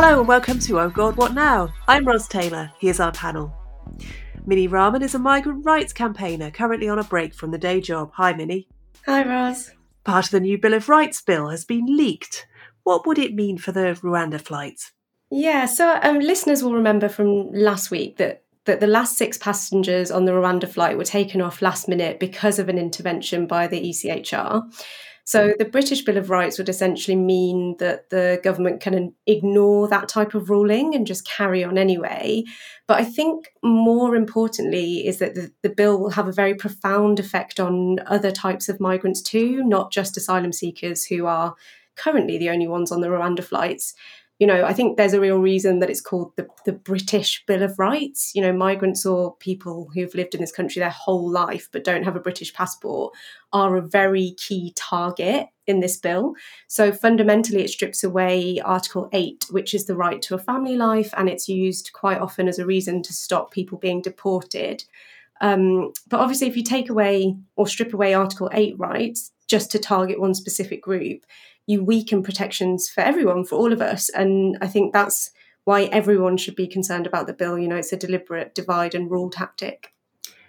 Hello and welcome to Oh God What Now? I'm Ros Taylor. Here's our panel. Minnie Rahman is a migrant rights campaigner currently on a break from the day job. Hi, Minnie. Hi, Ros. Part of the new Bill of Rights bill has been leaked. What would it mean for the Rwanda flights? Yeah, so um, listeners will remember from last week that that the last six passengers on the Rwanda flight were taken off last minute because of an intervention by the ECHR. So the British Bill of Rights would essentially mean that the government can ignore that type of ruling and just carry on anyway. But I think more importantly is that the, the bill will have a very profound effect on other types of migrants too, not just asylum seekers who are currently the only ones on the Rwanda flights you know, I think there's a real reason that it's called the, the British Bill of Rights. You know, migrants or people who've lived in this country their whole life but don't have a British passport are a very key target in this bill. So fundamentally, it strips away Article 8, which is the right to a family life, and it's used quite often as a reason to stop people being deported. Um, but obviously, if you take away or strip away Article 8 rights just to target one specific group, you weaken protections for everyone, for all of us. And I think that's why everyone should be concerned about the bill. You know, it's a deliberate divide and rule tactic.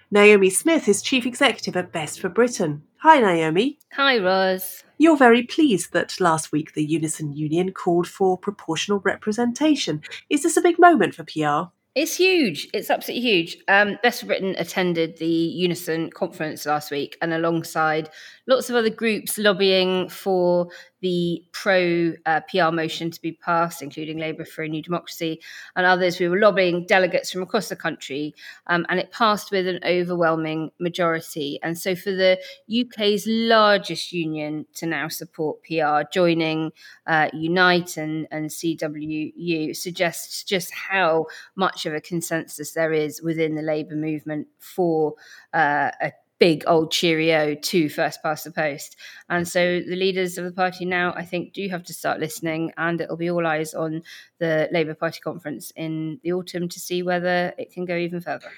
Naomi Smith is Chief Executive at Best for Britain. Hi, Naomi. Hi, Ros. You're very pleased that last week the Unison Union called for proportional representation. Is this a big moment for PR? It's huge. It's absolutely huge. Um, Best for Britain attended the Unison conference last week, and alongside lots of other groups lobbying for the pro uh, PR motion to be passed, including Labour for a New Democracy and others. We were lobbying delegates from across the country, um, and it passed with an overwhelming majority. And so, for the UK's largest union to now support PR, joining uh, Unite and, and CWU suggests just how much of a consensus there is within the Labour movement for uh, a big old cheerio to first past the post. And so the leaders of the party now, I think, do have to start listening, and it'll be all eyes on the Labour Party conference in the autumn to see whether it can go even further.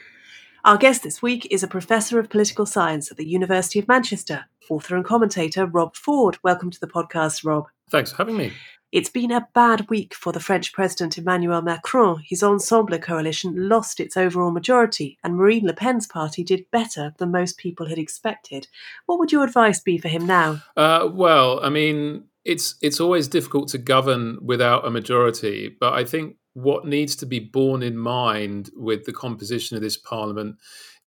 Our guest this week is a professor of political science at the University of Manchester, author and commentator Rob Ford. Welcome to the podcast, Rob. Thanks for having me. It's been a bad week for the French President Emmanuel Macron. His Ensemble coalition lost its overall majority, and Marine Le Pen's party did better than most people had expected. What would your advice be for him now? Uh, well, I mean, it's it's always difficult to govern without a majority, but I think what needs to be borne in mind with the composition of this parliament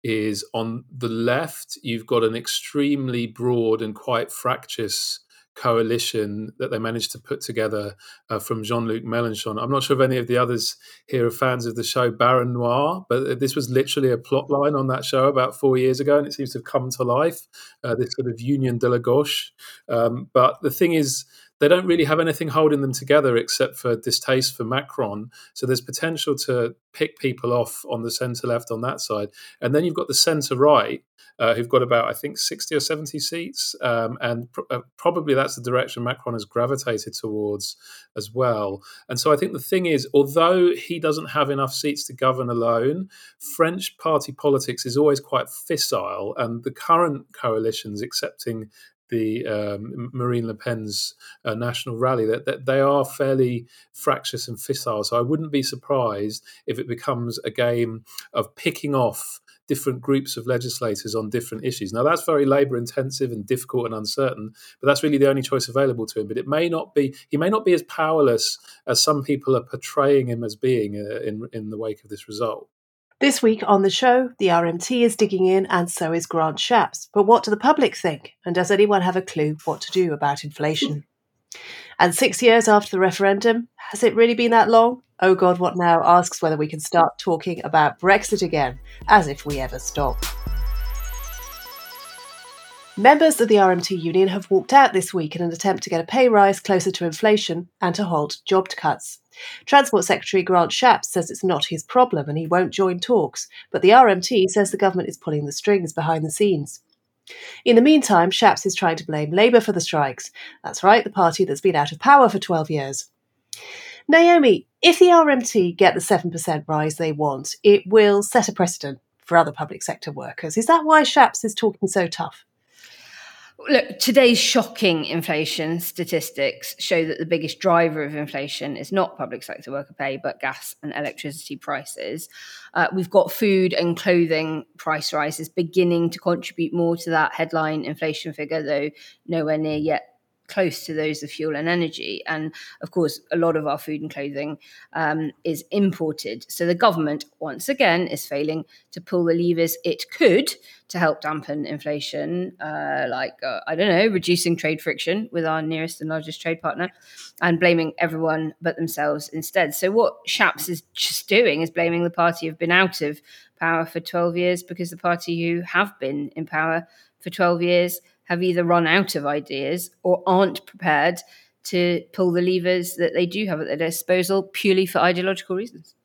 is on the left, you've got an extremely broad and quite fractious coalition that they managed to put together uh, from Jean Luc Mélenchon. I'm not sure if any of the others here are fans of the show Baron Noir, but this was literally a plot line on that show about four years ago, and it seems to have come to life. Uh, this sort of Union de la Gauche. Um, but the thing is, they don't really have anything holding them together except for distaste for Macron. So there's potential to pick people off on the centre left on that side. And then you've got the centre right, uh, who've got about, I think, 60 or 70 seats. Um, and pr- uh, probably that's the direction Macron has gravitated towards as well. And so I think the thing is, although he doesn't have enough seats to govern alone, French party politics is always quite fissile. And the current coalitions, accepting the um, Marine Le Pen's uh, national rally that, that they are fairly fractious and fissile. So I wouldn't be surprised if it becomes a game of picking off different groups of legislators on different issues. Now, that's very labour intensive and difficult and uncertain, but that's really the only choice available to him. But it may not be, he may not be as powerless as some people are portraying him as being uh, in, in the wake of this result. This week on the show, the RMT is digging in and so is Grant Shapps. But what do the public think? And does anyone have a clue what to do about inflation? And six years after the referendum, has it really been that long? Oh God, what now asks whether we can start talking about Brexit again, as if we ever stop. Members of the RMT union have walked out this week in an attempt to get a pay rise closer to inflation and to halt job cuts. Transport Secretary Grant Shapps says it's not his problem and he won't join talks, but the RMT says the government is pulling the strings behind the scenes. In the meantime, Shapps is trying to blame Labour for the strikes. That's right, the party that's been out of power for 12 years. Naomi, if the RMT get the 7% rise they want, it will set a precedent for other public sector workers. Is that why Shapps is talking so tough? Look, today's shocking inflation statistics show that the biggest driver of inflation is not public sector worker pay, but gas and electricity prices. Uh, we've got food and clothing price rises beginning to contribute more to that headline inflation figure, though nowhere near yet close to those of fuel and energy. And of course, a lot of our food and clothing um, is imported. So the government, once again, is failing to pull the levers it could to help dampen inflation, uh, like, uh, I don't know, reducing trade friction with our nearest and largest trade partner and blaming everyone but themselves instead. So what Shapps is just doing is blaming the party who've been out of power for 12 years because the party who have been in power for 12 years have either run out of ideas or aren't prepared to pull the levers that they do have at their disposal purely for ideological reasons.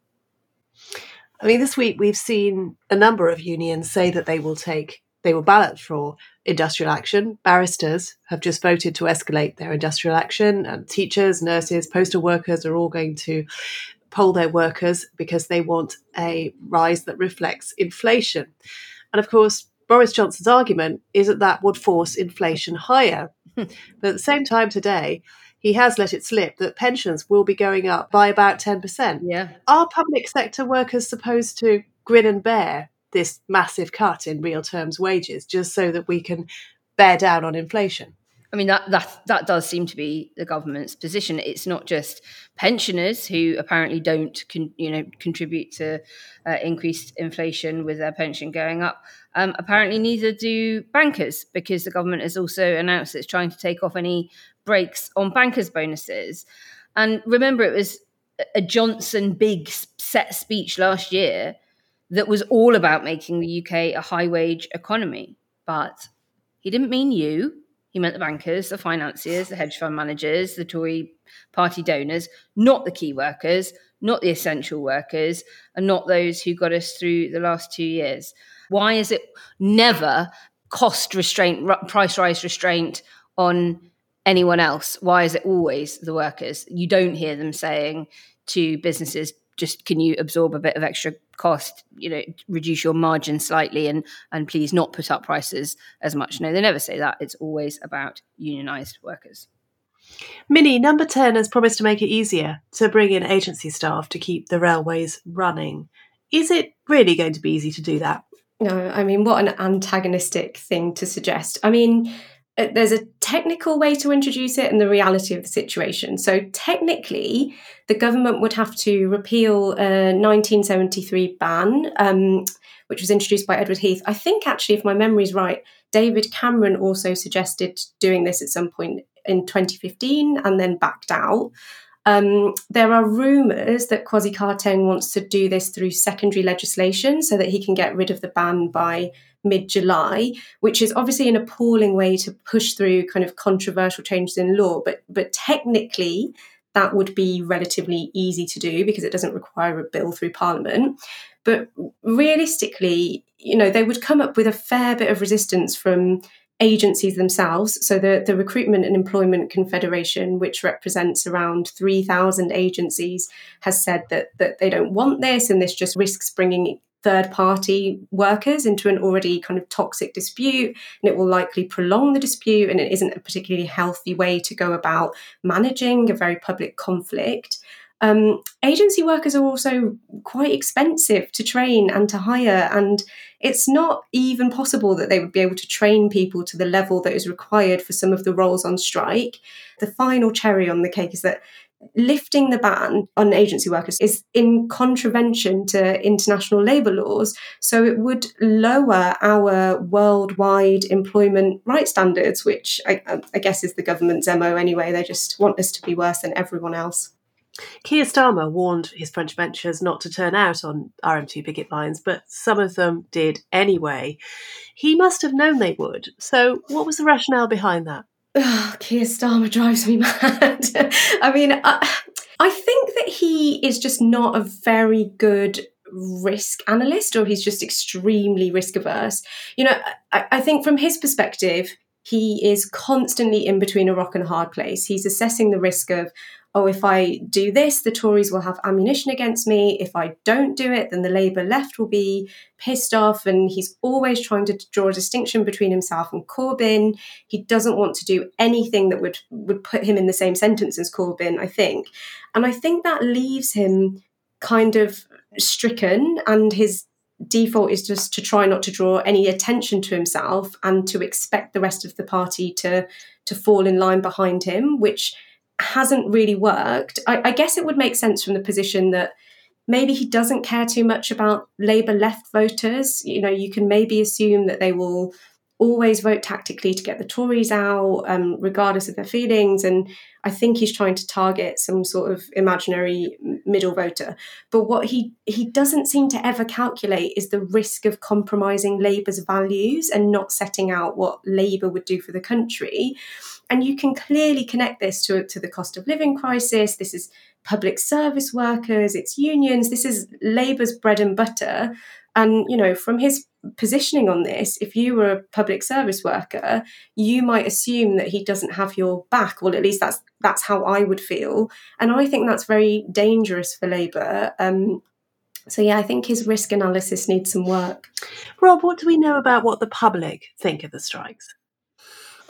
I mean, this week we've seen a number of unions say that they will take, they will ballot for industrial action. Barristers have just voted to escalate their industrial action, and teachers, nurses, postal workers are all going to poll their workers because they want a rise that reflects inflation. And of course, Boris Johnson's argument is that that would force inflation higher. Hmm. but at the same time, today, he has let it slip that pensions will be going up by about 10%. Yeah. Are public sector workers supposed to grin and bear this massive cut in real terms wages just so that we can bear down on inflation? I mean that that that does seem to be the government's position. It's not just pensioners who apparently don't, con, you know, contribute to uh, increased inflation with their pension going up. Um, apparently, neither do bankers because the government has also announced it's trying to take off any breaks on bankers' bonuses. And remember, it was a Johnson big set speech last year that was all about making the UK a high wage economy, but he didn't mean you he meant the bankers, the financiers, the hedge fund managers, the Tory party donors, not the key workers, not the essential workers, and not those who got us through the last two years. Why is it never cost restraint, price rise restraint on anyone else? Why is it always the workers? You don't hear them saying to businesses, just can you absorb a bit of extra cost you know reduce your margin slightly and and please not put up prices as much no they never say that it's always about unionized workers Minnie, number 10 has promised to make it easier to bring in agency staff to keep the railways running. Is it really going to be easy to do that? No, I mean, what an antagonistic thing to suggest. I mean, there's a technical way to introduce it and the reality of the situation. So, technically, the government would have to repeal a 1973 ban, um, which was introduced by Edward Heath. I think, actually, if my memory is right, David Cameron also suggested doing this at some point in 2015 and then backed out. Um, there are rumours that Kwasi Kwarteng wants to do this through secondary legislation so that he can get rid of the ban by mid July, which is obviously an appalling way to push through kind of controversial changes in law. But but technically, that would be relatively easy to do because it doesn't require a bill through Parliament. But realistically, you know, they would come up with a fair bit of resistance from agencies themselves. So the, the Recruitment and Employment Confederation, which represents around 3,000 agencies, has said that, that they don't want this and this just risks bringing third party workers into an already kind of toxic dispute and it will likely prolong the dispute and it isn't a particularly healthy way to go about managing a very public conflict Um, agency workers are also quite expensive to train and to hire, and it's not even possible that they would be able to train people to the level that is required for some of the roles on strike. The final cherry on the cake is that lifting the ban on agency workers is in contravention to international labour laws. So it would lower our worldwide employment rights standards, which I, I, guess is the government's MO anyway. They just want us to be worse than everyone else. Keir Starmer warned his frontbenchers not to turn out on RMT picket lines, but some of them did anyway. He must have known they would. So, what was the rationale behind that? Oh, Keir Starmer drives me mad. I mean, I, I think that he is just not a very good risk analyst or he's just extremely risk averse. You know, I, I, think from his perspective, he is constantly in between a rock and a hard place. He's assessing the risk of, oh, if I do this, the Tories will have ammunition against me. If I don't do it, then the Labour left will be pissed off. And he's always trying to draw a distinction between himself and Corbyn. He doesn't want to do anything that would, would put him in the same sentence as Corbyn, I think. And I think that leaves him kind of stricken and his default is just to try not to draw any attention to himself and to expect the rest of the party to to fall in line behind him which hasn't really worked. I, I guess it would make sense from the position that maybe he doesn't care too much about Labour left voters. You know, you can maybe assume that they will always vote tactically to get the Tories out, um, regardless of their feelings. And I think he's trying to target some sort of imaginary middle voter. But what he he doesn't seem to ever calculate is the risk of compromising Labour's values and not setting out what Labour would do for the country. And you can clearly connect this to, to the cost of living crisis. This is public service workers, it's unions, this is Labour's bread and butter. And, you know, from his positioning on this, if you were a public service worker, you might assume that he doesn't have your back. Well, at least that's that's how I would feel. And I think that's very dangerous for Labour. Um, so yeah, I think his risk analysis needs some work. Rob, what do we know about what the public think of the strikes?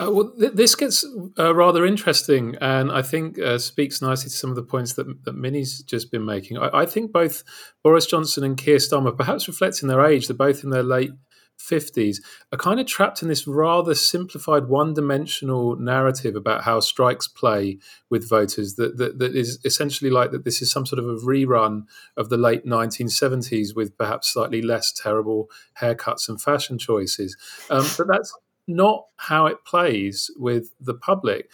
Uh, well, th- this gets uh, rather interesting, and I think uh, speaks nicely to some of the points that, that Minnie's just been making. I, I, think both Boris Johnson and Keir Starmer, perhaps reflecting their age, they're both in their late 50s, are kind of trapped in this rather simplified, one dimensional narrative about how strikes play with voters that, that, that is essentially like that this is some sort of a rerun of the late 1970s with perhaps slightly less terrible haircuts and fashion choices. Um, but that's not how it plays with the public.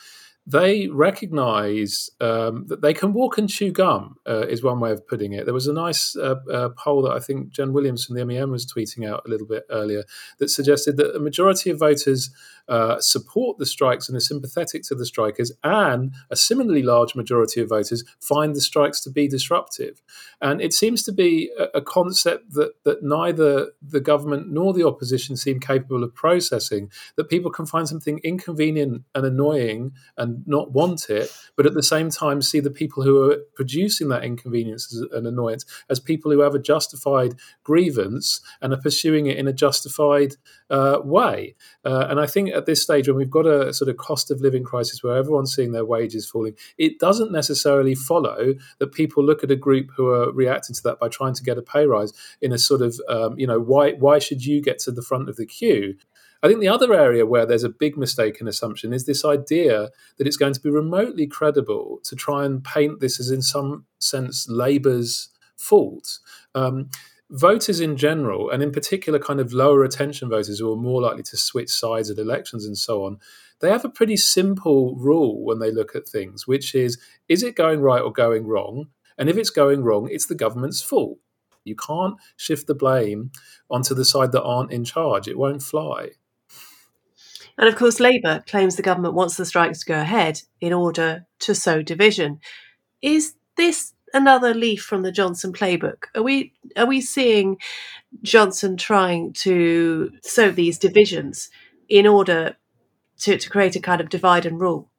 They recognize um, that they can walk and chew gum, uh, is one way of putting it. There was a nice uh, uh, poll that I think Jen Williams from the MEN was tweeting out a little bit earlier that suggested that a majority of voters uh, support the strikes and are sympathetic to the strikers, and a similarly large majority of voters find the strikes to be disruptive. And it seems to be a, a concept that, that neither the government nor the opposition seem capable of processing that people can find something inconvenient and annoying and not want it, but at the same time see the people who are producing that inconvenience and annoyance as people who have a justified grievance and are pursuing it in a justified uh, way. Uh, and I think at this stage, when we've got a sort of cost of living crisis where everyone's seeing their wages falling, it doesn't necessarily follow that people look at a group who are reacting to that by trying to get a pay rise in a sort of, um, you know, why why should you get to the front of the queue? I think the other area where there's a big mistaken assumption is this idea that it's going to be remotely credible to try and paint this as, in some sense, Labour's fault. Um, voters in general, and in particular, kind of lower attention voters who are more likely to switch sides at elections and so on, they have a pretty simple rule when they look at things, which is is it going right or going wrong? And if it's going wrong, it's the government's fault. You can't shift the blame onto the side that aren't in charge, it won't fly. And of course, Labour claims the government wants the strikes to go ahead in order to sow division. Is this another leaf from the Johnson playbook? Are we are we seeing Johnson trying to sow these divisions in order to, to create a kind of divide and rule?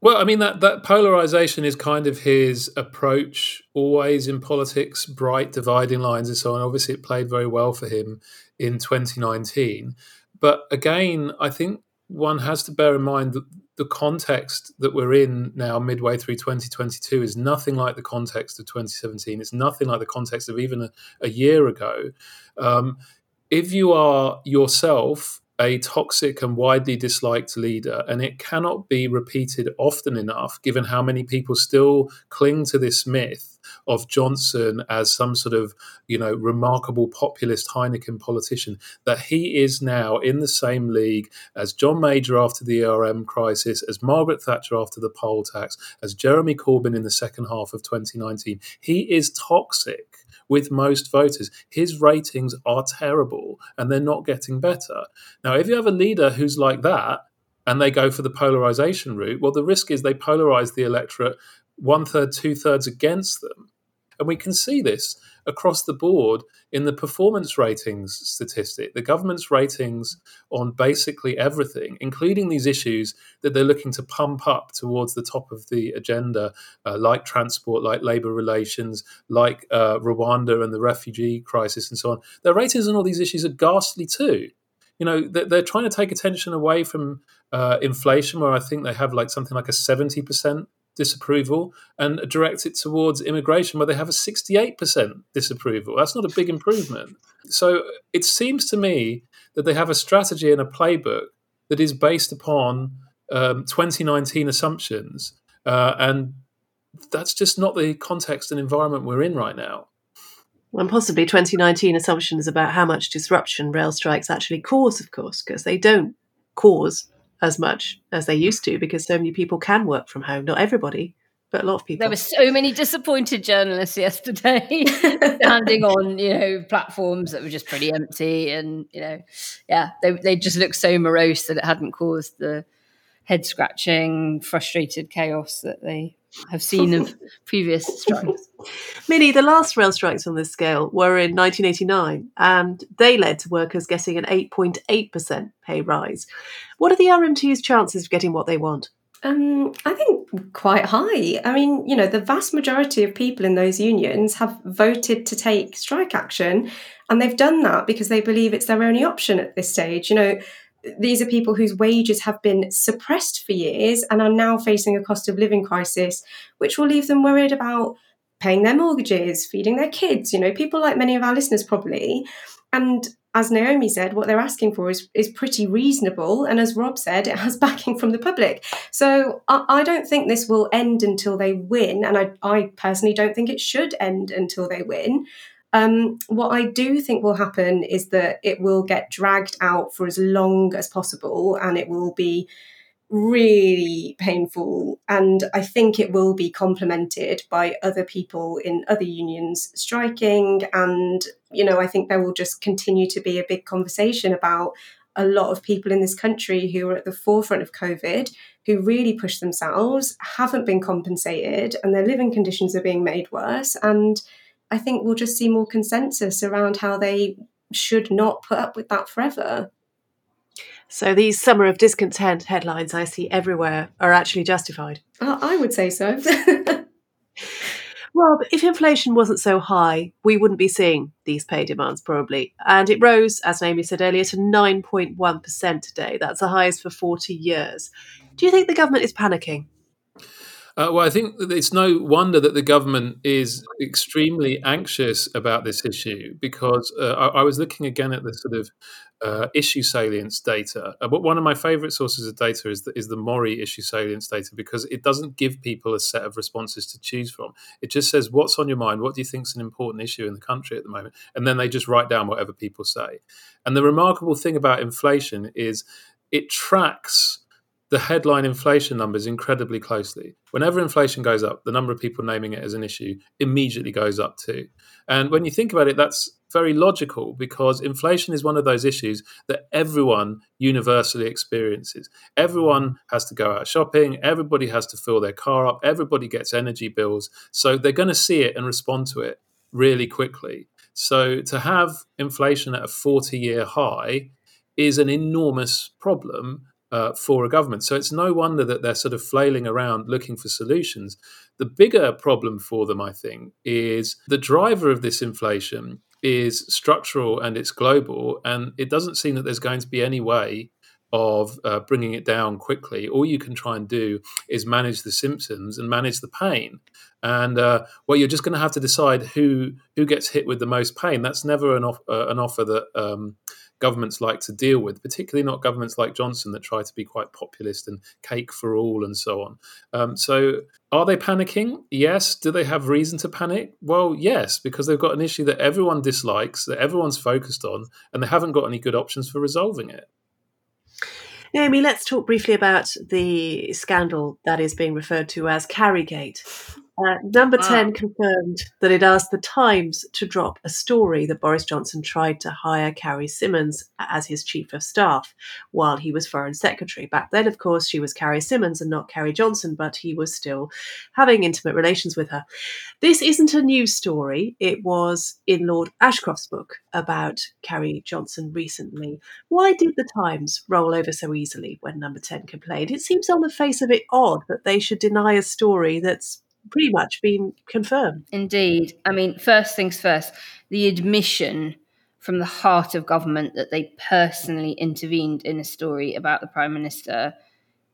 Well, I mean that that polarization is kind of his approach always in politics, bright dividing lines and so on. Obviously, it played very well for him in 2019. But again, I think one has to bear in mind that the context that we're in now, midway through 2022, is nothing like the context of 2017. It's nothing like the context of even a, a year ago. Um, if you are yourself a toxic and widely disliked leader, and it cannot be repeated often enough, given how many people still cling to this myth of Johnson as some sort of, you know, remarkable populist Heineken politician, that he is now in the same league as John Major after the ERM crisis, as Margaret Thatcher after the poll tax, as Jeremy Corbyn in the second half of 2019. He is toxic with most voters. His ratings are terrible and they're not getting better. Now, if you have a leader who's like that and they go for the polarization route, well, the risk is they polarize the electorate one third, two thirds against them. And we can see this across the board in the performance ratings statistic, the government's ratings on basically everything, including these issues that they're looking to pump up towards the top of the agenda, uh, like transport, like labour relations, like uh, Rwanda and the refugee crisis, and so on. Their ratings on all these issues are ghastly too. You know, they're, they're trying to take attention away from uh, inflation, where I think they have like something like a 70% disapproval and direct it towards immigration where they have a 68% disapproval. That's not a big improvement. So it seems to me that they have a strategy and a playbook that is based upon um, 2019 assumptions. Uh, and that's just not the context and environment we're in right now. And possibly 2019 assumptions about how much disruption rail strikes actually cause, of course, because they don't cause as much as they used to because so many people can work from home. Not everybody, but a lot of people. There were so many disappointed journalists yesterday standing on, you know, platforms that were just pretty empty, and you know, yeah, they they just looked so morose that it hadn't caused the head scratching, frustrated chaos that they have seen of previous strikes. Minnie, the last rail strikes on this scale were in 1989, and they led to workers getting an 8.8% pay rise. What are the RMT's chances of getting what they want? Um, I think quite high. I mean, you know, the vast majority of people in those unions have voted to take strike action, and they've done that because they believe it's their only option at this stage. You know, these are people whose wages have been suppressed for years and are now facing a cost of living crisis, which will leave them worried about paying their mortgages, feeding their kids, you know, people like many of our listeners probably. And as Naomi said, what they're asking for is, is pretty reasonable. And as Rob said, it has backing from the public. So I, I don't think this will end until they win. And I, I personally don't think it should end until they win. Um, what I do think will happen is that it will get dragged out for as long as possible and it will be really painful. And I think it will be complemented by other people in other unions striking. And, you know, I think there will just continue to be a big conversation about a lot of people in this country who are at the forefront of COVID, who really push themselves, haven't been compensated, and their living conditions are being made worse. And I think we'll just see more consensus around how they should not put up with that forever. So these summer of discontent headlines I see everywhere are actually justified. Uh, I would say so. well, if inflation wasn't so high, we wouldn't be seeing these pay demands probably. And it rose, as Naomi said earlier, to 9.1% today. That's the highest for 40 years. Do you think the government is panicking? Uh, well, I think it's no wonder that the government is extremely anxious about this issue because uh, I, I, was looking again at the sort of uh, issue salience data. Uh, but one of my favourite sources of data is the, is the MORI issue salience data because it doesn't give people a set of responses to choose from. It just says what's on your mind, what do you think is an important issue in the country at the moment, and then they just write down whatever people say. And the remarkable thing about inflation is it tracks the headline inflation numbers incredibly closely. Whenever inflation goes up, the number of people naming it as an issue immediately goes up too. And when you think about it, that's very logical because inflation is one of those issues that everyone universally experiences. Everyone has to go out shopping, everybody has to fill their car up, everybody gets energy bills. So they're going to see it and respond to it really quickly. So to have inflation at a 40 year high is an enormous problem uh, for a government. So it's no wonder that they're sort of flailing around looking for solutions. The bigger problem for them, I think, is the driver of this inflation is structural and it's global. And it doesn't seem that there's going to be any way of uh, bringing it down quickly. All you can try and do is manage the symptoms and manage the pain. And uh, well, you're just going to have to decide who who gets hit with the most pain. That's never an, off, uh, an offer that um, governments like to deal with, particularly not governments like Johnson that try to be quite populist and cake for all and so on. Um, so, are they panicking? Yes. Do they have reason to panic? Well, yes, because they've got an issue that everyone dislikes, that everyone's focused on, and they haven't got any good options for resolving it. Naomi, let's talk briefly about the scandal that is being referred to as Carriegate. Uh, number wow. 10 confirmed that it asked the Times to drop a story that Boris Johnson tried to hire Carrie Symonds as his chief of staff while he was foreign secretary. Back then, of course, she was Carrie Symonds and not Carrie Johnson, but he was still having intimate relations with her. This isn't a news story. It was in Lord Ashcroft's book about Carrie Johnson recently. Why did the Times roll over so easily when number 10 complained? It seems on the face of it odd that they should deny a story that's pretty much been confirmed. Indeed. I mean, first things first, the admission from the heart of government that they personally intervened in a story about the Prime Minister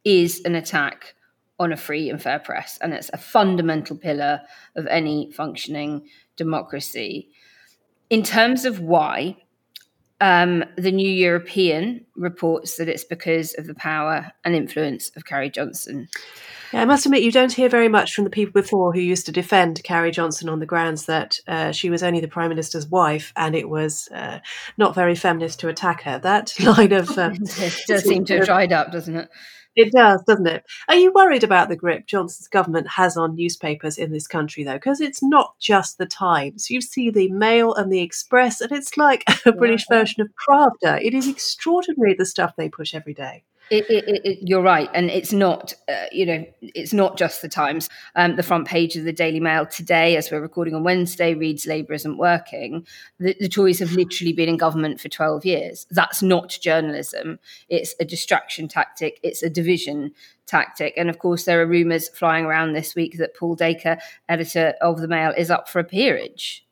is an attack on a free and fair press. And it's a fundamental pillar of any functioning democracy. In terms of why, um, the New European reports that it's because of the power and influence of Carrie Johnson. Yeah, I must admit, you don't hear very much from the people before who used to defend Carrie Johnson on the grounds that uh, she was only the Prime Minister's wife and it was uh, not very feminist to attack her. That line of. Um, it does seem to have dried up, doesn't it? It does, doesn't it? Are you worried about the grip Johnson's government has on newspapers in this country, though? Because it's not just the Times. You see the Mail and the Express, and it's like a British version of Pravda. It is extraordinary the stuff they push every day. It, it, it, you're right, and it's not, uh, you know, it's not just the Times. Um, the front page of the Daily Mail today, as we're recording on Wednesday, reads "Labour isn't working." The, the Tories have literally been in government for 12 years. That's not journalism. It's a distraction tactic. It's a division tactic. And of course, there are rumours flying around this week that Paul Dacre, editor of the Mail, is up for a peerage.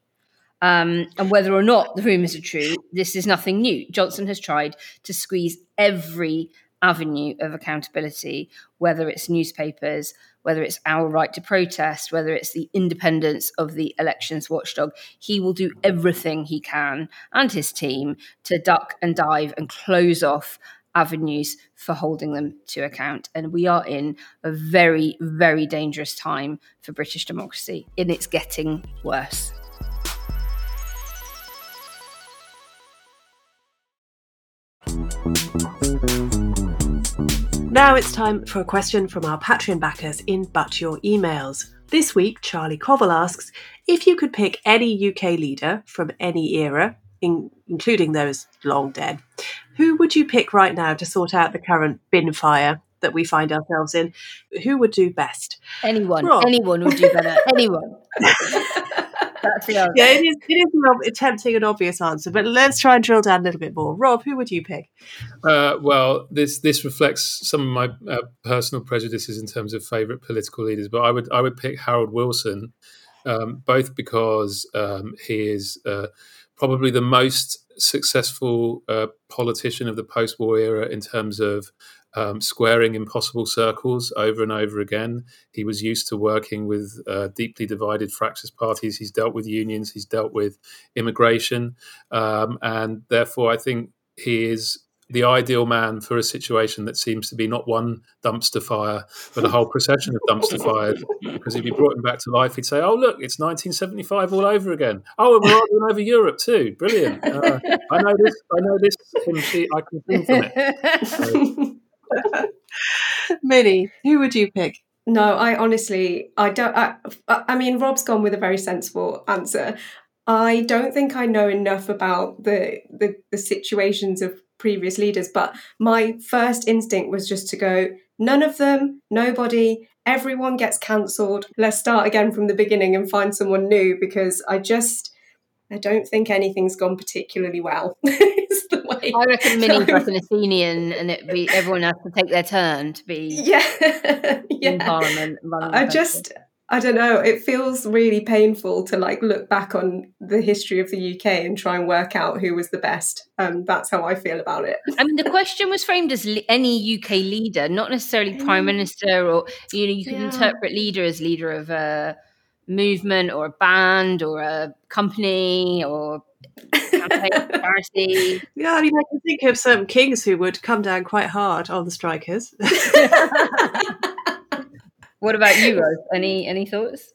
Um, and whether or not the rumours are true, this is nothing new. Johnson has tried to squeeze every avenue of accountability, whether it's newspapers, whether it's our right to protest, whether it's the independence of the elections watchdog. He will do everything he can and his team to duck and dive and close off avenues for holding them to account. And we are in a very, very dangerous time for British democracy, and it's getting worse. Now it's time for a question from our Patreon backers in But Your Emails. This week, Charlie Covell asks if you could pick any UK leader from any era, in, including those long dead, who would you pick right now to sort out the current bin fire that we find ourselves in? Who would do best? Anyone. Rob. Anyone would do better. anyone. That's the. Yeah, it is, it is a tempting and obvious answer, but let's try and drill down a little bit more. Rob, who would you pick? Uh, well, this this reflects some of my uh, personal prejudices in terms of favourite political leaders, but I would I would pick Harold Wilson, um, both because um, he is uh, probably the most successful uh, politician of the post-war era in terms of um, squaring impossible circles over and over again. He was used to working with uh, deeply divided, fractious parties. He's dealt with unions, he's dealt with immigration, um, and therefore, I think he is the ideal man for a situation that seems to be not one dumpster fire, but a whole procession of dumpster fires. Because if you brought him back to life, he'd say, "Oh, look, it's 1975 all over again. Oh, and we're arguing over Europe too. Brilliant. Uh, I know this. I know this. I can sing from it." So, Minnie, who would you pick? No, I honestly, I don't. I, I mean, Rob's gone with a very sensible answer. I don't think I know enough about the, the the situations of previous leaders, but my first instinct was just to go, none of them, nobody, everyone gets cancelled. Let's start again from the beginning and find someone new because I just I don't think anything's gone particularly well. I reckon Minnie's like an Athenian, and it be everyone has to take their turn to be yeah, yeah. in Parliament. I just. I don't know. It feels really painful to like look back on the history of the UK and try and work out who was the best. Um, that's how I feel about it. I mean, the question was framed as li- any UK leader, not necessarily prime minister, or you know, you can yeah. interpret leader as leader of a movement or a band or a company or charity. Yeah, I mean, I can think of some kings who would come down quite hard on the strikers. what about you, Ros? Any any thoughts?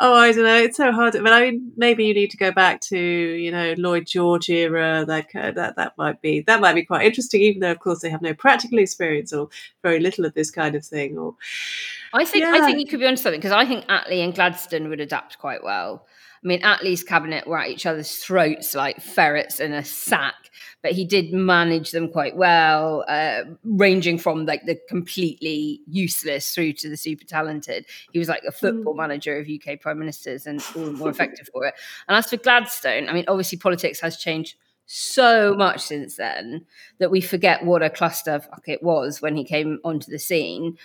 Oh, I don't know. It's so hard. But I mean, maybe you need to go back to you know Lloyd George era. Like uh, that, that might be that might be quite interesting. Even though, of course, they have no practical experience or very little of this kind of thing. Or I think yeah. I think you could be onto something because I think Attlee and Gladstone would adapt quite well. I mean, Attlee's cabinet were at each other's throats like ferrets in a sack, but he did manage them quite well, uh, ranging from like the completely useless through to the super talented. He was like a football mm. manager of UK prime ministers and all more effective for it. And as for Gladstone, I mean, obviously politics has changed so much since then that we forget what a clusterfuck it was when he came onto the scene.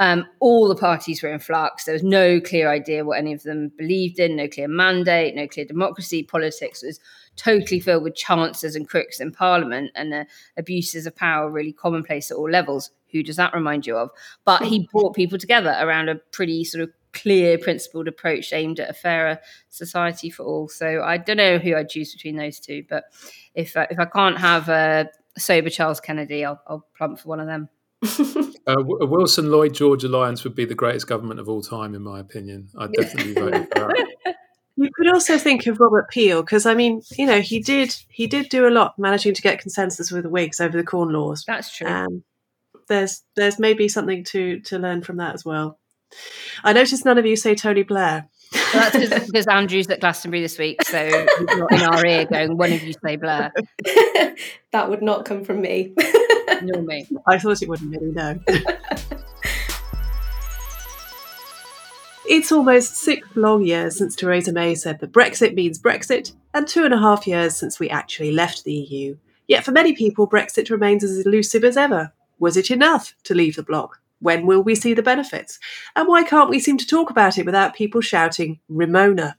Um, all the parties were in flux. There was no clear idea what any of them believed in, no clear mandate, no clear democracy. Politics was totally filled with chancellors and crooks in parliament and uh, abuses of power really commonplace at all levels. Who does that remind you of? But he brought people together around a pretty sort of clear, principled approach aimed at a fairer society for all. So I don't know who I'd choose between those two, but if uh, if I can't have a sober Charles Kennedy, I'll, I'll plump for one of them. uh, Wilson Lloyd George alliance would be the greatest government of all time, in my opinion. I'd definitely vote for that. You could also think of Robert Peel because I mean, you know, he did he did do a lot, managing to get consensus with the Whigs over the Corn Laws. That's true. Um, there's there's maybe something to to learn from that as well. I noticed none of you say Tony Blair. Well, that's because Andrew's at Glastonbury this week, so he's not in our ear going, one of you say Blair. that would not come from me. Nor me. I thought it wouldn't really, no. It's almost six long years since Theresa May said that Brexit means Brexit, and two and a half years since we actually left the EU. Yet for many people, Brexit remains as elusive as ever. Was it enough to leave the bloc? When will we see the benefits? And why can't we seem to talk about it without people shouting, Remoaner?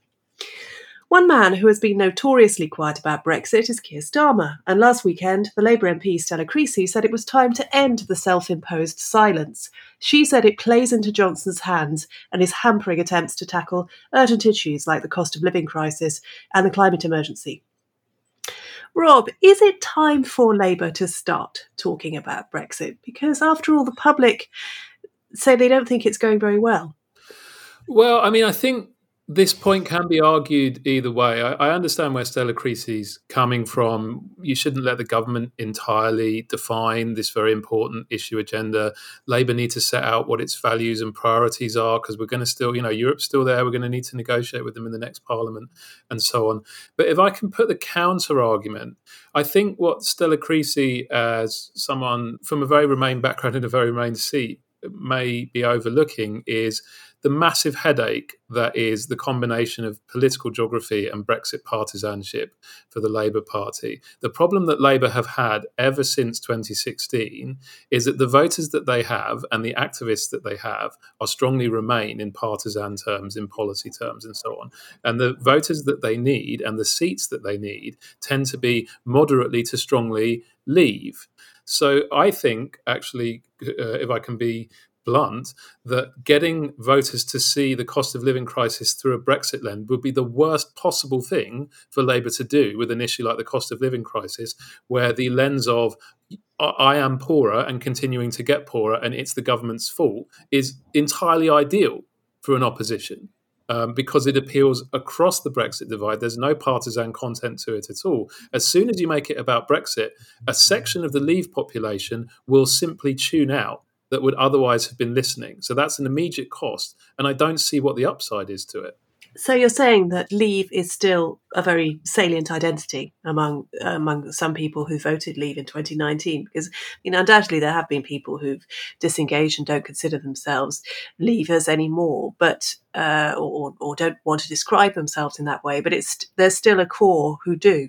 One man who has been notoriously quiet about Brexit is Keir Starmer, and last weekend, the Labour MP Stella Creasy said it was time to end the self imposed silence. She said it plays into Johnson's hands and is hampering attempts to tackle urgent issues like the cost of living crisis and the climate emergency. Rob, is it time for Labour to start talking about Brexit? Because after all, the public say they don't think it's going very well. Well, I mean, I think this point can be argued either way. I, I, understand where Stella Creasy's coming from. You shouldn't let the government entirely define this very important issue agenda. Labour need to set out what its values and priorities are because we're going to still, you know, Europe's still there. We're going to need to negotiate with them in the next parliament and so on. But if I can put the counter argument, I think what Stella Creasy, as someone from a very Remain background in a very Remain seat, may be overlooking is the massive headache that is the combination of political geography and Brexit partisanship for the Labour Party. The problem that Labour have had ever since 2016 is that the voters that they have and the activists that they have are strongly remain in partisan terms, in policy terms, and so on. And the voters that they need and the seats that they need tend to be moderately to strongly leave. So I think, actually, uh, if I can be blunt that getting voters to see the cost of living crisis through a Brexit lens would be the worst possible thing for Labour to do with an issue like the cost of living crisis, where the lens of I am poorer and continuing to get poorer and it's the government's fault is entirely ideal for an opposition. Um, because it appeals across the Brexit divide. There's no partisan content to it at all. As soon as you make it about Brexit, a section of the Leave population will simply tune out that would otherwise have been listening. So that's an immediate cost, and I don't see what the upside is to it. So you're saying that Leave is still a very salient identity among among some people who voted Leave in 2019, because you know undoubtedly there have been people who've disengaged and don't consider themselves Leavers anymore, but uh, or or don't want to describe themselves in that way. But it's there's still a core who do.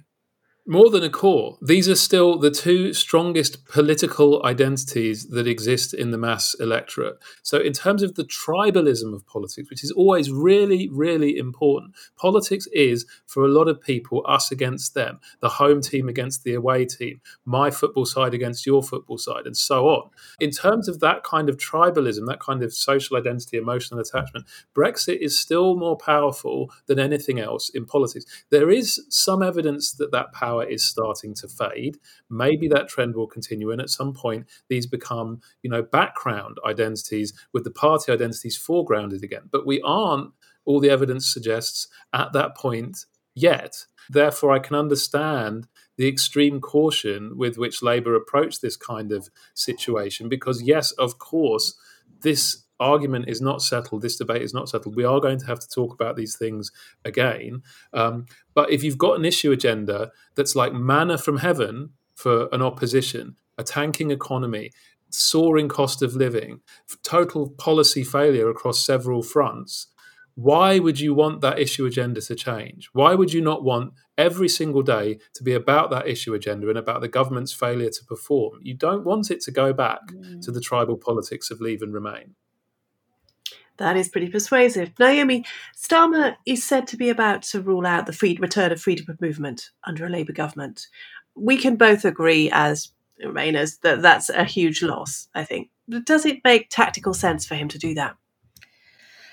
More than a core. These are still the two strongest political identities that exist in the mass electorate. So, in terms of the tribalism of politics, which is always really, really important, politics is, for a lot of people, us against them, the home team against the away team, my football side against your football side, and so on. In terms of that kind of tribalism, that kind of social identity, emotional attachment, Brexit is still more powerful than anything else in politics. There is some evidence that that power power is starting to fade. Maybe that trend will continue, and at some point, these become, you know, background identities with the party identities foregrounded again. But we aren't. All the evidence suggests at that point yet. Therefore, I can understand the extreme caution with which Labour approached this kind of situation, because yes, of course, this argument is not settled, this debate is not settled. We are going to have to talk about these things again. Um, but if you've got an issue agenda that's like manna from heaven for an opposition, a tanking economy, soaring cost of living, total policy failure across several fronts, why would you want that issue agenda to change? Why would you not want every single day to be about that issue agenda and about the government's failure to perform? You don't want it to go back mm. to the tribal politics of leave and remain. That is pretty persuasive. Naomi, Starmer is said to be about to rule out the free, return of freedom of movement under a Labour government. We can both agree as Remainers that that's a huge loss, I think. Does it make tactical sense for him to do that?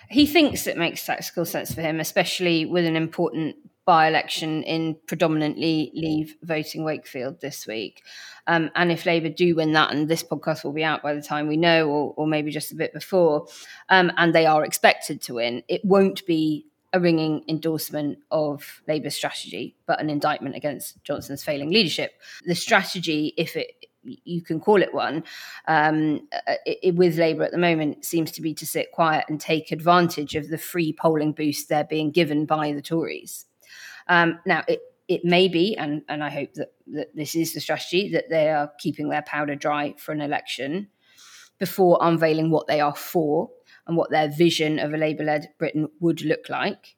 He thinks it makes tactical sense for him, especially with an important by election in predominantly leave voting Wakefield this week. Um, and if Labour do win that, and this podcast will be out by the time we know, or, or maybe just a bit before, um, and they are expected to win, it won't be a ringing endorsement of Labour's strategy, but an indictment against Johnson's failing leadership. The strategy, if it you can call it one, um, it, it, with Labour at the moment seems to be to sit quiet and take advantage of the free polling boost they're being given by the Tories. Um, now, it, it may be, and, and I hope that, that this is the strategy, that they are keeping their powder dry for an election before unveiling what they are for and what their vision of a Labour led Britain would look like.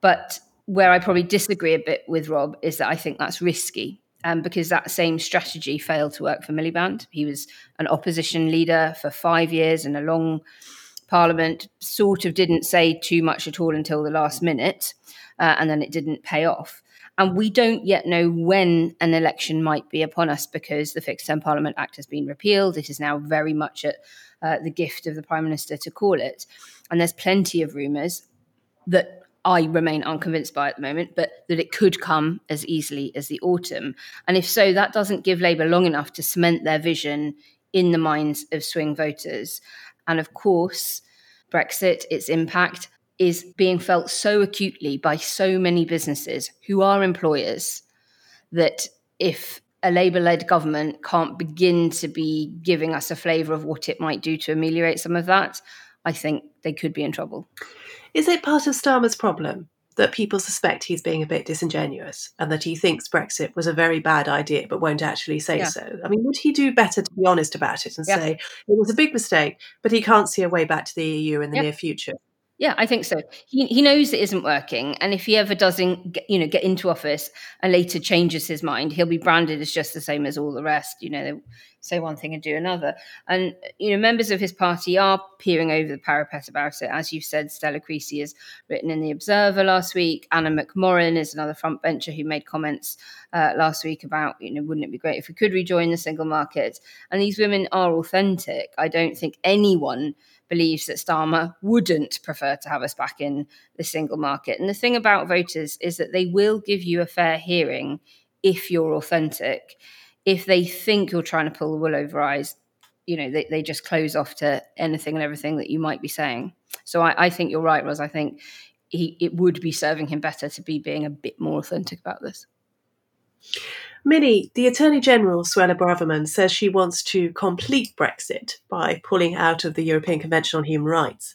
But where I probably disagree a bit with Rob is that I think that's risky. Um, because that same strategy failed to work for Miliband. He was an opposition leader for five years in a long parliament, sort of didn't say too much at all until the last minute uh, and then it didn't pay off. And we don't yet know when an election might be upon us because the Fixed Term Parliament Act has been repealed. It is now very much at uh, the gift of the Prime Minister to call it. And there's plenty of rumours that I remain unconvinced by at the moment, but that it could come as easily as the autumn. And if so, that doesn't give Labour long enough to cement their vision in the minds of swing voters. And of course, Brexit, its impact, is being felt so acutely by so many businesses who are employers that if a Labour led government can't begin to be giving us a flavour of what it might do to ameliorate some of that, I think they could be in trouble. Is it part of Starmer's problem that people suspect he's being a bit disingenuous and that he thinks Brexit was a very bad idea but won't actually say yeah. so? I mean, would he do better to be honest about it and yeah. say it was a big mistake, but he can't see a way back to the EU in the yeah. near future? Yeah, I think so. He he knows it isn't working, and if he ever doesn't, get, you know, get into office and later changes his mind, he'll be branded as just the same as all the rest. You know, they say one thing and do another. And you know, members of his party are peering over the parapet about it. As you said, Stella Creasy has written in the Observer last week. Anna McMorrin is another frontbencher who made comments uh, last week about, you know, wouldn't it be great if we could rejoin the single market? And these women are authentic. I don't think anyone believes that Starmer wouldn't prefer to have us back in the single market. And the thing about voters is that they will give you a fair hearing if you're authentic. If they think you're trying to pull the wool over eyes, you know, they, they just close off to anything and everything that you might be saying. So I, I think you're right, Ros. I think he, it would be serving him better to be being a bit more authentic about this. Minnie, the Attorney General, Suella Braverman, says she wants to complete Brexit by pulling out of the European Convention on Human Rights.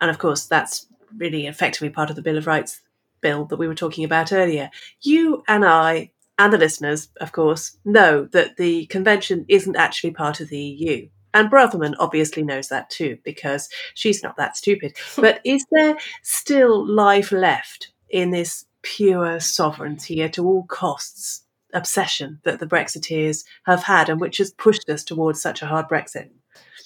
And of course, that's really effectively part of the Bill of Rights bill that we were talking about earlier. You and I, and the listeners, of course, know that the convention isn't actually part of the EU. And Braverman obviously knows that too, because she's not that stupid. but is there still life left in this pure sovereignty at all costs obsession that the Brexiteers have had and which has pushed us towards such a hard Brexit?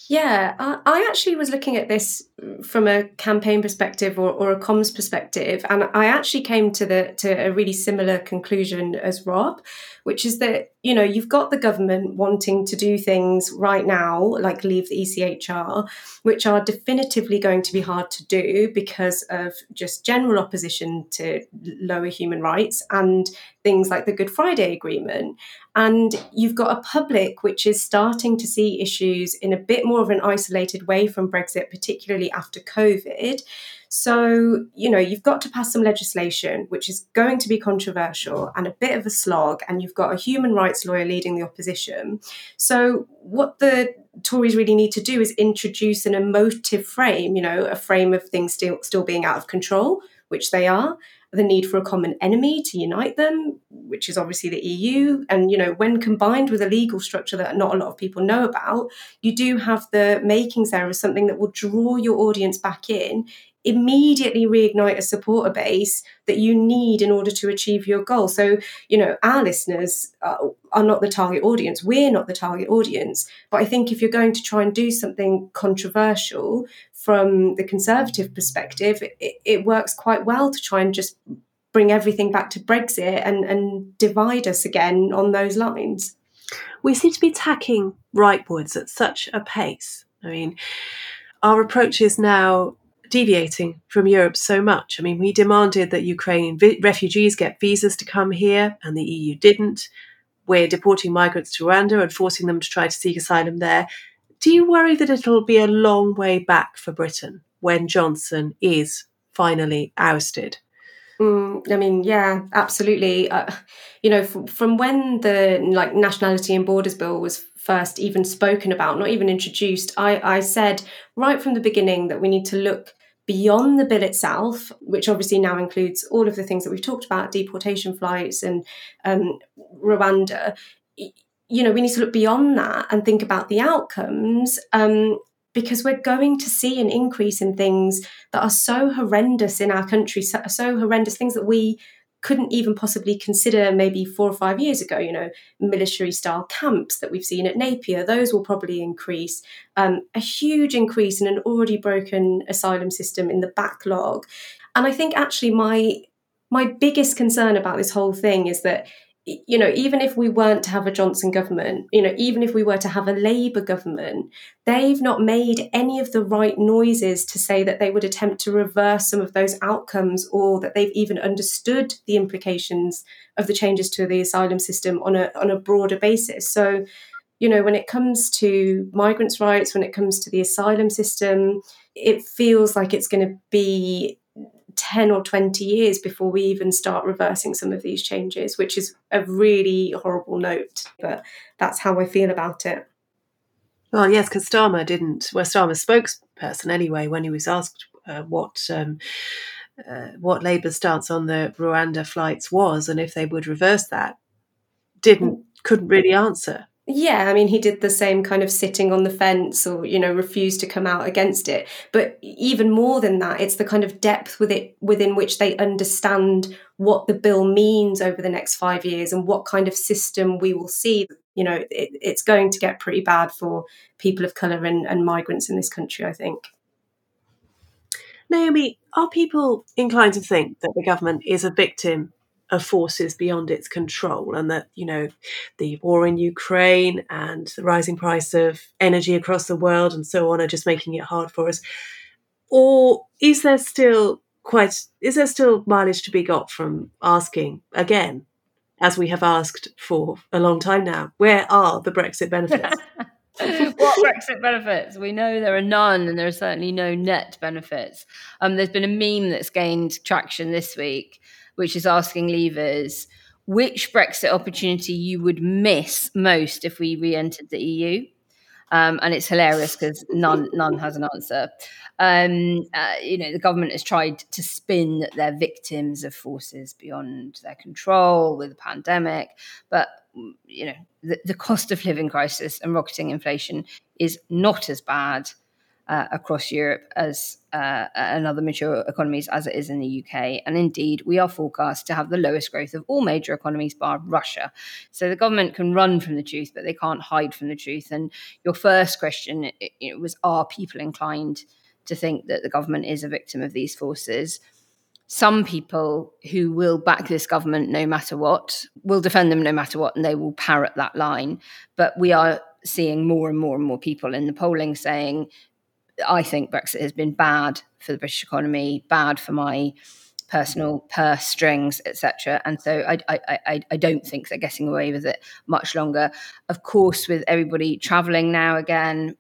Yeah, I actually was looking at this from a campaign perspective or, or, a comms perspective, and I actually came to the to a really similar conclusion as Rob, which is that you know you've got the government wanting to do things right now, like leave the ECHR, which are definitively going to be hard to do because of just general opposition to lower human rights and things like the Good Friday Agreement. And you've got a public which is starting to see issues in a bit more of an isolated way from Brexit, particularly after COVID. So, you know, you've got to pass some legislation which is going to be controversial and a bit of a slog, and you've got a human rights lawyer leading the opposition. So, what the Tories really need to do is introduce an emotive frame, you know, a frame of things still still being out of control, which they are, the need for a common enemy to unite them, which is obviously the EU. And, you know, when combined with a legal structure that not a lot of people know about, you do have the makings there of something that will draw your audience back in immediately reignite a supporter base that you need in order to achieve your goal. So, you know, our listeners are, are, not the target audience. We're not the target audience. But I think if you're going to try and do something controversial from the conservative perspective, it, it works quite well to try and just bring everything back to Brexit and, and divide us again on those lines. We seem to be tacking rightwards at such a pace. I mean, our approach is now deviating from Europe so much. I mean, we demanded that Ukrainian vi- refugees get visas to come here, and the EU didn't. We're deporting migrants to Rwanda and forcing them to try to seek asylum there. Do you worry that it'll be a long way back for Britain when Johnson is finally ousted? Mm, I mean, yeah, absolutely. Uh, you know, from, from when the like nationality and borders bill was first even spoken about, not even introduced, I, I said right from the beginning that we need to look beyond the bill itself, which obviously now includes all of the things that we've talked about, deportation flights and um, Rwanda. You know, we need to look beyond that and think about the outcomes. Um, because we're going to see an increase in things that are so horrendous in our country, so, so horrendous things that we couldn't even possibly consider maybe four or five years ago. You know, military style camps that we've seen at Napier, those will probably increase. Um, a huge increase in an already broken asylum system in the backlog. And I think actually my my biggest concern about this whole thing is that you know, even if we weren't to have a Johnson government, you know, even if we were to have a Labour government, they've not made any of the right noises to say that they would attempt to reverse some of those outcomes or that they've even understood the implications of the changes to the asylum system on a on a broader basis. So, you know, when it comes to migrants' rights, when it comes to the asylum system, it feels like it's going to be 10 or 20 years before we even start reversing some of these changes, which is a really horrible note. But that's how I feel about it. Well, yes, because Starmer didn't, well, Starmer's spokesperson anyway, when he was asked uh, what. Um, uh, what Labour's stance on the Rwanda flights was, and if they would reverse that, didn't couldn't really answer. Yeah, I mean, he did the same kind of sitting on the fence or, you know, refused to come out against it. But even more than that, it's the kind of depth with it within which they understand what the bill means over the next five years and what kind of system we will see. You know, it, it's going to get pretty bad for people of colour and, and migrants in this country, I think. Naomi, are people inclined to think that the government is a victim of forces beyond its control, and that you know the war in Ukraine and the rising price of energy across the world and so on are just making it hard for us, or is there still quite is there still mileage to be got from asking again, as we have asked for a long time now, where are the Brexit benefits? what Brexit benefits? We know there are none, and there are certainly no net benefits. Um, there's been a meme that's gained traction this week, which is asking leavers which Brexit opportunity you would miss most if we re-entered the EU. Um, and it's hilarious because none none has an answer. Um, uh, you know, the government has tried to spin that they're victims of forces beyond their control with the pandemic, but you know, the, the cost of living crisis and rocketing inflation is not as bad uh, across Europe as uh, and other mature economies as it is in the UK. And indeed, we are forecast to have the lowest growth of all major economies bar Russia. So the government can run from the truth, but they can't hide from the truth. And your first question it, it was: Are people inclined to think that the government is a victim of these forces? some people who will back this government no matter what will defend them no matter what and they will parrot that line but we are seeing more and more and more people in the polling saying I think Brexit has been bad for the British economy, bad for my personal purse strings, etc. And so I, I, I, I, don't think they're getting away with it much longer. Of course, with everybody travelling now again,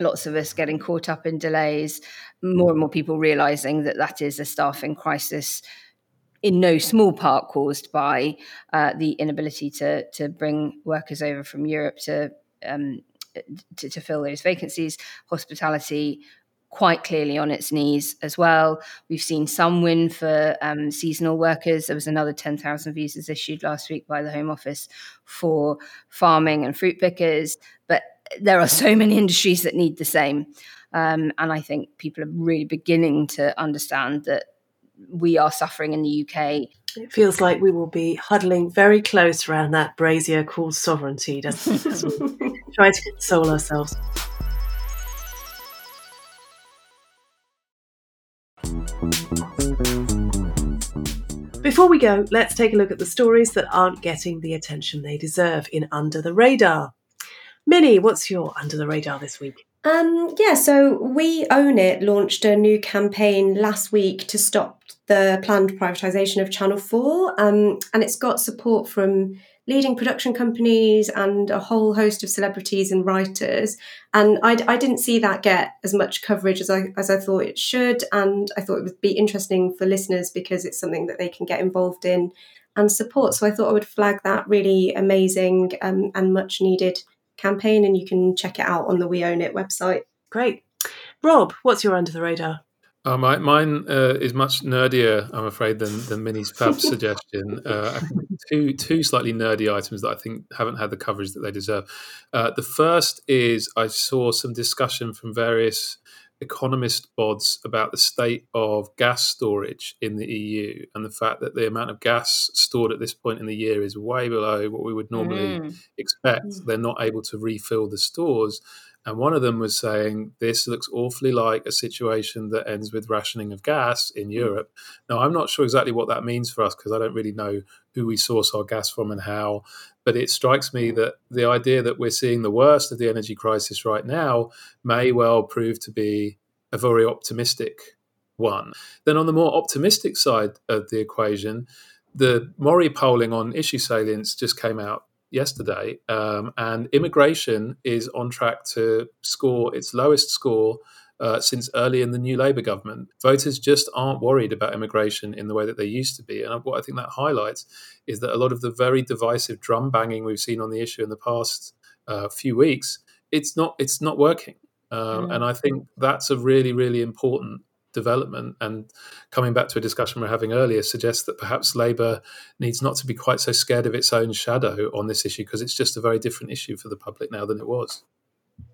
lots of us getting caught up in delays, more and more people realising that that is a staffing crisis. In no small part caused by uh, the inability to to bring workers over from Europe to um, to, to fill those vacancies. Hospitality quite clearly on its knees as well. We've seen some win for um, seasonal workers. There was another 10,000 visas issued last week by the Home Office for farming and fruit pickers. But there are so many industries that need the same. Um, and I think people are really beginning to understand that we are suffering in the UK. It feels like we will be huddling very close around that brazier called sovereignty, doesn't it? try to console ourselves. Before we go, let's take a look at the stories that aren't getting the attention they deserve in Under the Radar. Minnie, what's your Under the Radar this week? Um, yeah, so We Own It launched a new campaign last week to stop the planned privatisation of Channel 4, um, and it's got support from leading production companies and a whole host of celebrities and writers. And I, I didn't see that get as much coverage as I, as I thought it should. And I thought it would be interesting for listeners because it's something that they can get involved in and support. So I thought I would flag that really amazing um, and much needed campaign. And you can check it out on the We Own It website. Great. Rob, what's your under the radar? Uh, my, mine uh, is much nerdier, I'm afraid, than, than Minnie's fab suggestion. Uh, two two slightly nerdy items that I think haven't had the coverage that they deserve. Uh, the first is I saw some discussion from various economist bods about the state of gas storage in the EU and the fact that the amount of gas stored at this point in the year is way below what we would normally mm. expect. Mm. They're not able to refill the stores. And one of them was saying, This looks awfully like a situation that ends with rationing of gas in hmm. Europe. Now, I'm not sure exactly what that means for us because I don't really know who we source our gas from and how. But it strikes me that the idea that we're seeing the worst of the energy crisis right now may well prove to be a very optimistic one. Then, on the more optimistic side of the equation, the Mori polling on issue salience just came out yesterday, um, and immigration is on track to score its lowest score uh, since early in the new Labour government. Voters just aren't worried about immigration in the way that they used to be. And what I think that highlights is that a lot of the very divisive drum banging we've seen on the issue in the past uh, few weeks, it's not it's not working. Um, mm. And I think that's a really really important development. And coming back to a discussion we are having earlier, suggests that perhaps Labour needs not to be quite so scared of its own shadow on this issue because it's just a very different issue for the public now than it was.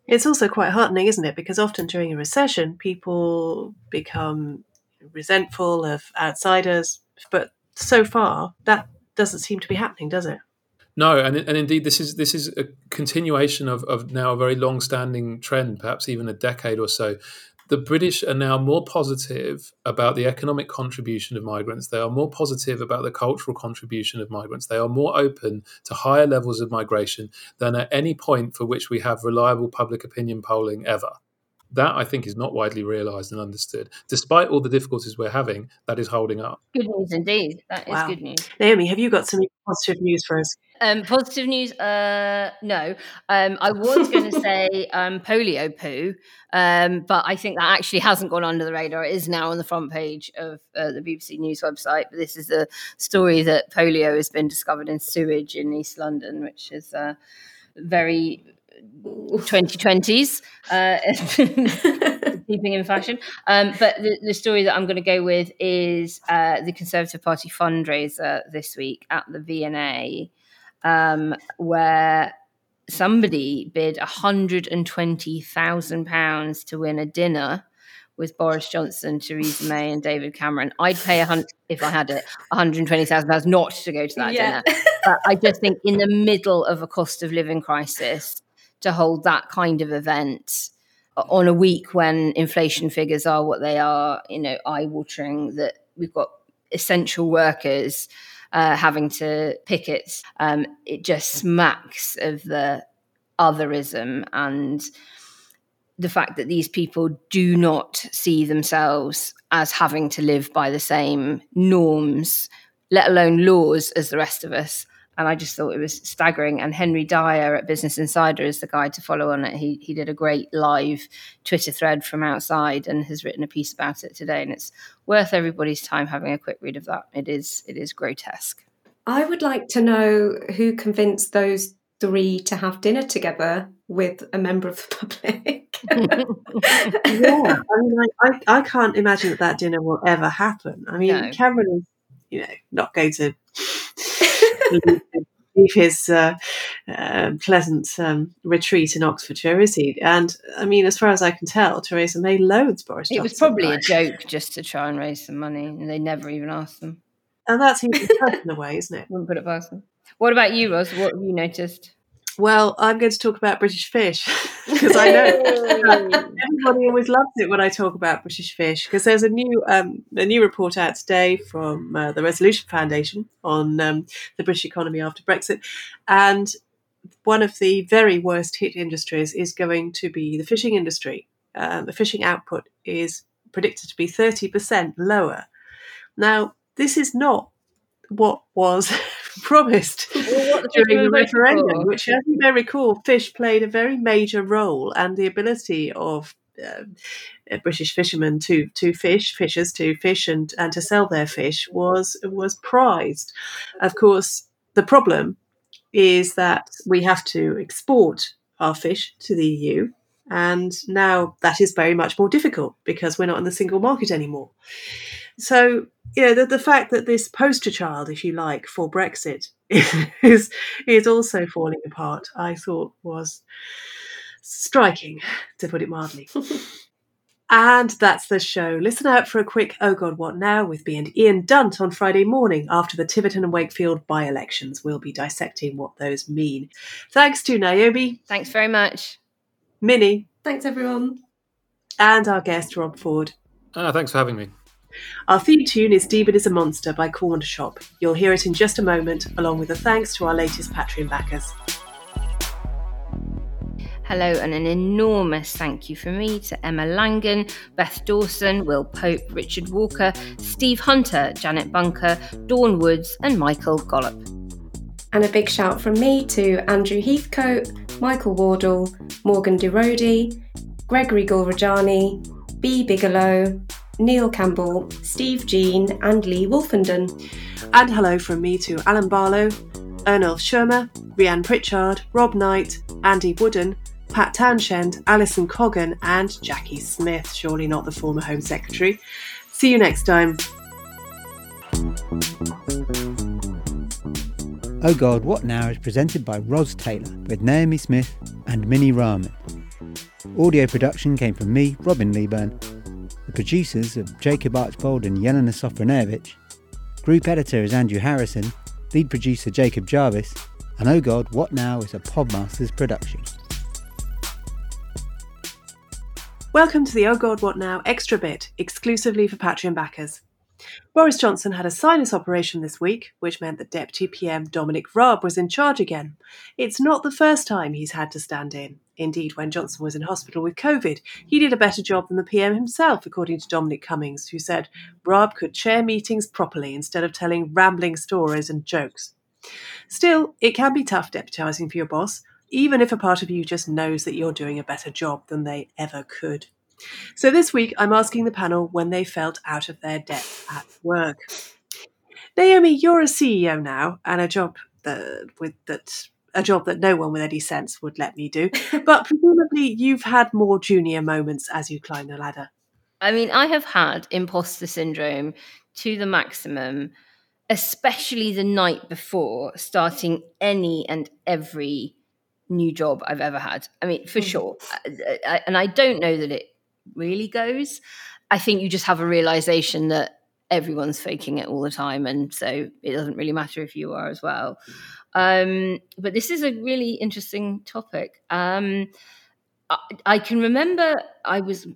It's also quite heartening, isn't it? Because often during a recession, people become resentful of outsiders, but so far that doesn't seem to be happening, does it? No, and and indeed, this is this is a continuation of, of now a very long-standing trend, perhaps even a decade or so, the British are now more positive about the economic contribution of migrants. They are more positive about the cultural contribution of migrants. They are more open to higher levels of migration than at any point for which we have reliable public opinion polling ever. That I think is not widely realised and understood. Despite all the difficulties we're having, that is holding up. Good news indeed. That is wow. good news. Naomi, have you got some positive news for us? Um, positive news? Uh, no. Um, I was going to say um, polio poo, um, but I think that actually hasn't gone under the radar. It is now on the front page of uh, the BBC News website. But this is a story that polio has been discovered in sewage in East London, which is uh, very 2020s, uh, keeping in fashion. Um, but the, the, story that I'm going to go with is uh, the Conservative Party fundraiser this week at the V&A um, where somebody bid £120,000 to win a dinner with Boris Johnson, Theresa May, and David Cameron. I'd pay a hundred if I had it, one hundred twenty thousand pounds not to go to that yeah. dinner. But I just think in the middle of a cost of living crisis, to hold that kind of event on a week when inflation figures are what they are, you know, eye watering that we've got essential workers uh, having to picket. Um, it just smacks of the otherism and the fact that these people do not see themselves as having to live by the same norms, let alone laws, as the rest of us. And I just thought it was staggering. And Henry Dyer at Business Insider is the guy to follow on it. He he did a great live Twitter thread from outside and has written a piece about it today. And it's worth everybody's time having a quick read of that. It is it is grotesque. I would like to know who convinced those three to have dinner together with a member of the public. yeah, I mean, I, I, I, can't imagine that that dinner will ever happen. I mean, no. Cameron is, you know, not going to leave his uh, uh, pleasant um, retreat in Oxfordshire, is he? And I mean, as far as I can tell, Theresa May loathes Boris Johnson. It was probably right? a joke just to try and raise some money, and they never even asked them. And that's even in a way, isn't it? Wouldn't put it past them. What about you, Ros? What have you noticed? Well, I'm going to talk about British fish because I know everybody always loves it when I talk about British fish because there's a new um, a new report out today from uh, the Resolution Foundation on um, the British economy after Brexit, and one of the very worst hit industries is going to be the fishing industry. Um, the fishing output is predicted to be 30% lower. Now, this is not what was promised well, during the referendum, which, as you may recall, fish played a very major role, and the ability of uh, British fishermen to to fish, fishers to fish and and to sell their fish was was prized. Of course, the problem is that we have to export our fish to the EU. And now that is very much more difficult because we're not in the single market anymore. So, you know, the, the fact that this poster child, if you like, for Brexit is is also falling apart, I thought was striking, to put it mildly. and that's the show. Listen out for a quick Oh God, What Now with me and Ian Dunt on Friday morning after the Tiverton and Wakefield by elections. We'll be dissecting what those mean. Thanks to Naomi. Thanks very much. Minnie. Thanks, everyone. And our guest, Rob Ford. Ah, thanks for having me. Our theme tune is Stephen is a Monster by Corn Cornershop. You'll hear it in just a moment, along with a thanks to our latest Patreon backers. Hello, and an enormous thank you from me to Emma Langan, Beth Dawson, Will Pope, Richard Walker, Steve Hunter, Janet Bunker, Dawn Woods, and Michael Gollop. And a big shout from me to Andrew Heathcote, Michael Wardle, Morgan DeRody, Gregory Gulrajani, B. Bigelow, Neil Campbell, Steve Jean, and Lee Wolfenden. And hello from me to Alan Barlow, Ernulf Shermer, Rhiann Pritchard, Rob Knight, Andy Wooden, Pat Townshend, Alison Coggan, and Jackie Smith, surely not the former Home Secretary. See you next time. Oh God, What Now is presented by Ros Taylor with Naomi Smith and Minnie Rahman. Audio production came from me, Robin Leeburn, the producers are Jacob Archbold and Yelena Sofronevich. Group editor is Andrew Harrison. Lead producer Jacob Jarvis. And oh god, What Now is a Podmasters production. Welcome to the Oh God What Now extra bit, exclusively for Patreon backers. Boris Johnson had a sinus operation this week, which meant that Deputy PM Dominic Raab was in charge again. It's not the first time he's had to stand in. Indeed, when Johnson was in hospital with COVID, he did a better job than the PM himself, according to Dominic Cummings, who said Raab could chair meetings properly instead of telling rambling stories and jokes. Still, it can be tough deputising for your boss, even if a part of you just knows that you're doing a better job than they ever could. So this week, I'm asking the panel when they felt out of their depth at work. Naomi, you're a CEO now, and a job that with that a job that no one with any sense would let me do. But presumably, you've had more junior moments as you climb the ladder. I mean, I have had imposter syndrome to the maximum, especially the night before starting any and every new job I've ever had. I mean, for Mm. sure. And I don't know that it really goes. I think you just have a realization that everyone's faking it all the time. And so it doesn't really matter if you are as well. Um, but this is a really interesting topic. Um, I, I can remember I was,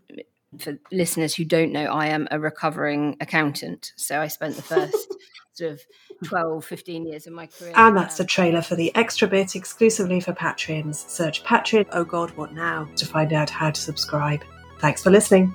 for listeners who don't know, I am a recovering accountant. So I spent the first sort of 12, 15 years of my career. And that's the trailer for the extra bit exclusively for Patreons. Search Patreon, oh god, what now, to find out how to subscribe. Thanks for listening.